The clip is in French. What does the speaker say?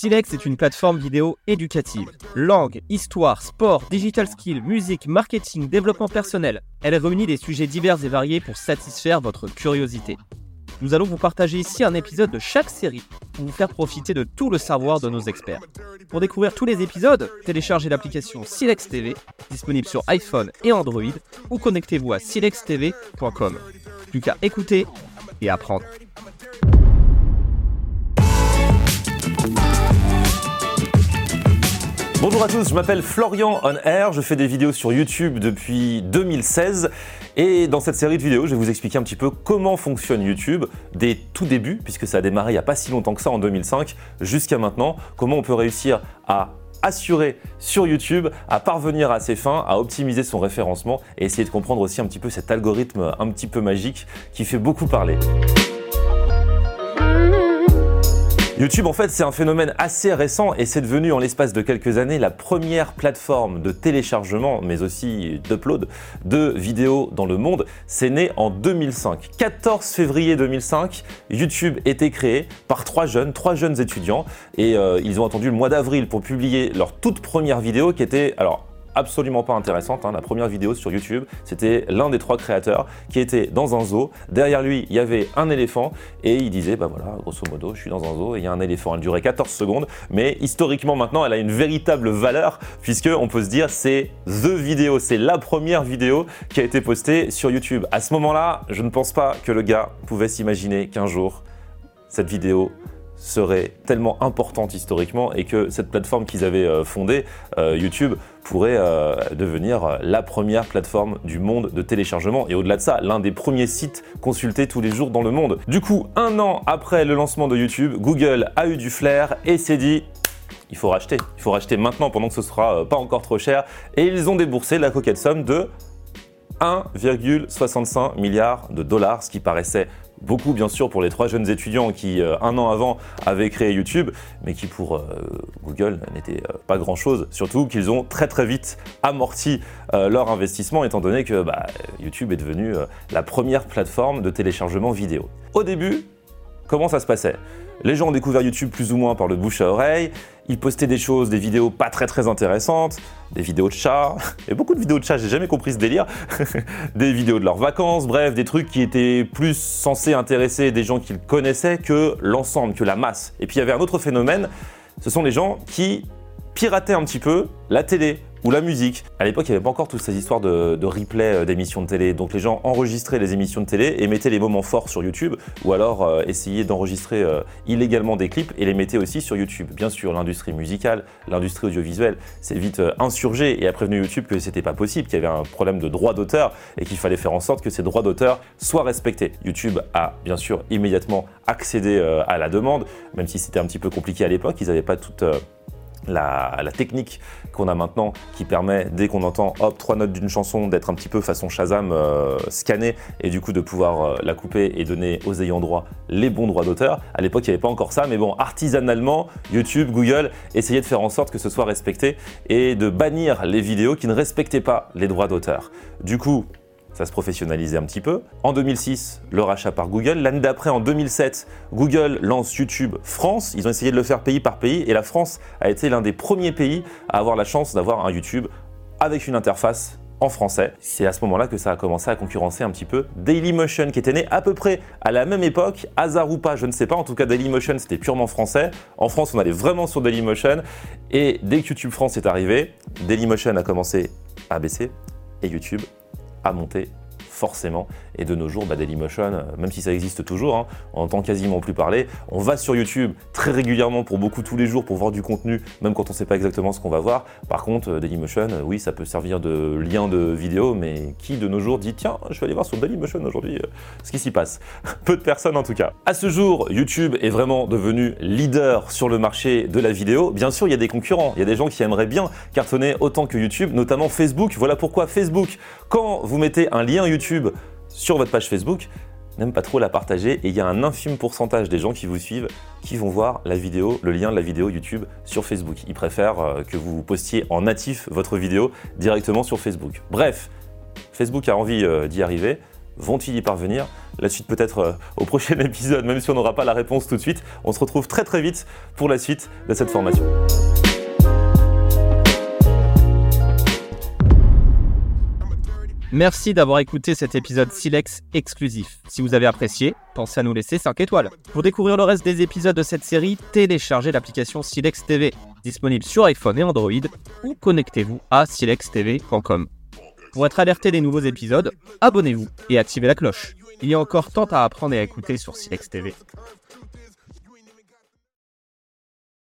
Silex est une plateforme vidéo éducative. Langue, histoire, sport, digital skills, musique, marketing, développement personnel. Elle réunit des sujets divers et variés pour satisfaire votre curiosité. Nous allons vous partager ici un épisode de chaque série pour vous faire profiter de tout le savoir de nos experts. Pour découvrir tous les épisodes, téléchargez l'application Silex TV, disponible sur iPhone et Android, ou connectez-vous à silextv.com. Plus qu'à écouter et apprendre. Bonjour à tous, je m'appelle Florian On Air, je fais des vidéos sur YouTube depuis 2016 et dans cette série de vidéos, je vais vous expliquer un petit peu comment fonctionne YouTube des tout débuts, puisque ça a démarré il n'y a pas si longtemps que ça en 2005, jusqu'à maintenant, comment on peut réussir à assurer sur YouTube, à parvenir à ses fins, à optimiser son référencement et essayer de comprendre aussi un petit peu cet algorithme un petit peu magique qui fait beaucoup parler. YouTube, en fait, c'est un phénomène assez récent et c'est devenu en l'espace de quelques années la première plateforme de téléchargement, mais aussi d'upload de vidéos dans le monde. C'est né en 2005. 14 février 2005, YouTube était créé par trois jeunes, trois jeunes étudiants et euh, ils ont attendu le mois d'avril pour publier leur toute première vidéo qui était, alors absolument pas intéressante. Hein. La première vidéo sur YouTube, c'était l'un des trois créateurs qui était dans un zoo. Derrière lui, il y avait un éléphant et il disait, bah voilà, grosso modo, je suis dans un zoo et il y a un éléphant. Elle durait 14 secondes, mais historiquement maintenant, elle a une véritable valeur puisque on peut se dire c'est the vidéo, c'est la première vidéo qui a été postée sur YouTube. À ce moment-là, je ne pense pas que le gars pouvait s'imaginer qu'un jour cette vidéo serait tellement importante historiquement et que cette plateforme qu'ils avaient euh, fondée, euh, YouTube, pourrait euh, devenir la première plateforme du monde de téléchargement et au-delà de ça, l'un des premiers sites consultés tous les jours dans le monde. Du coup, un an après le lancement de YouTube, Google a eu du flair et s'est dit il faut racheter, il faut racheter maintenant pendant que ce sera pas encore trop cher et ils ont déboursé la coquette somme de 1,65 milliard de dollars, ce qui paraissait beaucoup bien sûr pour les trois jeunes étudiants qui euh, un an avant avaient créé YouTube, mais qui pour euh, Google n'était euh, pas grand-chose, surtout qu'ils ont très très vite amorti leur investissement étant donné que bah, YouTube est devenu la première plateforme de téléchargement vidéo. Au début, comment ça se passait? Les gens ont découvert YouTube plus ou moins par le bouche à oreille. Ils postaient des choses, des vidéos pas très très intéressantes, des vidéos de chats, et beaucoup de vidéos de chats, j'ai jamais compris ce délire, des vidéos de leurs vacances, bref, des trucs qui étaient plus censés intéresser des gens qu'ils connaissaient que l'ensemble, que la masse. Et puis il y avait un autre phénomène, ce sont les gens qui pirataient un petit peu la télé, ou la musique. À l'époque, il n'y avait pas encore toutes ces histoires de, replay euh, d'émissions de télé. Donc les gens enregistraient les émissions de télé et mettaient les moments forts sur YouTube, ou alors euh, essayaient d'enregistrer euh, illégalement des clips et les mettaient aussi sur YouTube. Bien sûr, l'industrie musicale, l'industrie audiovisuelle s'est vite insurgée et a prévenu YouTube que c'était pas possible, qu'il y avait un problème de droit d'auteur et qu'il fallait faire en sorte que ces droits d'auteur soient respectés. YouTube a bien sûr immédiatement accédé à la demande, même si c'était un petit peu compliqué à l'époque, ils n'avaient pas toute la, technique qu'on a maintenant qui permet, dès qu'on entend hop, trois notes d'une chanson, d'être un petit peu façon Shazam euh, scanné et du coup de pouvoir euh, la couper et donner aux ayants droit les bons droits d'auteur. À l'époque, il n'y avait pas encore ça, mais bon, artisanalement, YouTube, Google essayaient de faire en sorte que ce soit respecté et de bannir les vidéos qui ne respectaient pas les droits d'auteur. Du coup, ça se professionnalisait un petit peu. En 2006, le rachat par Google. L'année d'après, en 2007, Google lance YouTube France. Ils ont essayé de le faire pays par pays et la France a été l'un des premiers pays à avoir la chance d'avoir un YouTube avec une interface en français. C'est à ce moment-là que ça a commencé à concurrencer un petit peu Dailymotion qui était né à peu près à la même époque, hasard ou pas, je ne sais pas. En tout cas, Dailymotion c'était purement français. En France, on allait vraiment sur Dailymotion et dès que YouTube France est arrivé, Dailymotion a commencé à baisser et YouTube à monter forcément. Et de nos jours, bah, Dailymotion, euh, même si ça existe toujours, hein, on entend quasiment plus parler. On va sur YouTube très régulièrement pour beaucoup tous les jours pour voir du contenu, même quand on ne sait pas exactement ce qu'on va voir. Par contre, euh, Dailymotion, euh, oui, ça peut servir de lien de vidéo, mais qui de nos jours dit tiens, je vais aller voir sur Dailymotion aujourd'hui ce qui s'y passe Peu de personnes en tout cas. À ce jour, YouTube est vraiment devenu leader sur le marché de la vidéo. Bien sûr, il y a des concurrents, il y a des gens qui aimeraient bien cartonner autant que YouTube, notamment Facebook. Voilà pourquoi Facebook, quand vous mettez un lien YouTube sur votre page Facebook, n'aime pas trop la partager et il y a un infime pourcentage des gens qui vous suivent qui vont voir la vidéo, le lien de la vidéo YouTube sur Facebook. Ils préfèrent euh, que vous postiez en natif votre vidéo directement sur Facebook. Bref, Facebook a envie euh, d'y arriver. Vont-ils y parvenir? La suite peut-être euh, au prochain épisode, même si on n'aura pas la réponse tout de suite. On se retrouve très très vite pour la suite de cette formation. Merci d'avoir écouté cet épisode Silex exclusif. Si vous avez apprécié, pensez à nous laisser 5 étoiles. Pour découvrir le reste des épisodes de cette série, téléchargez l'application Silex TV, disponible sur iPhone et Android, ou connectez-vous à silextv.com. Pour être alerté des nouveaux épisodes, abonnez-vous et activez la cloche. Il y a encore tant à apprendre et à écouter sur Silex TV.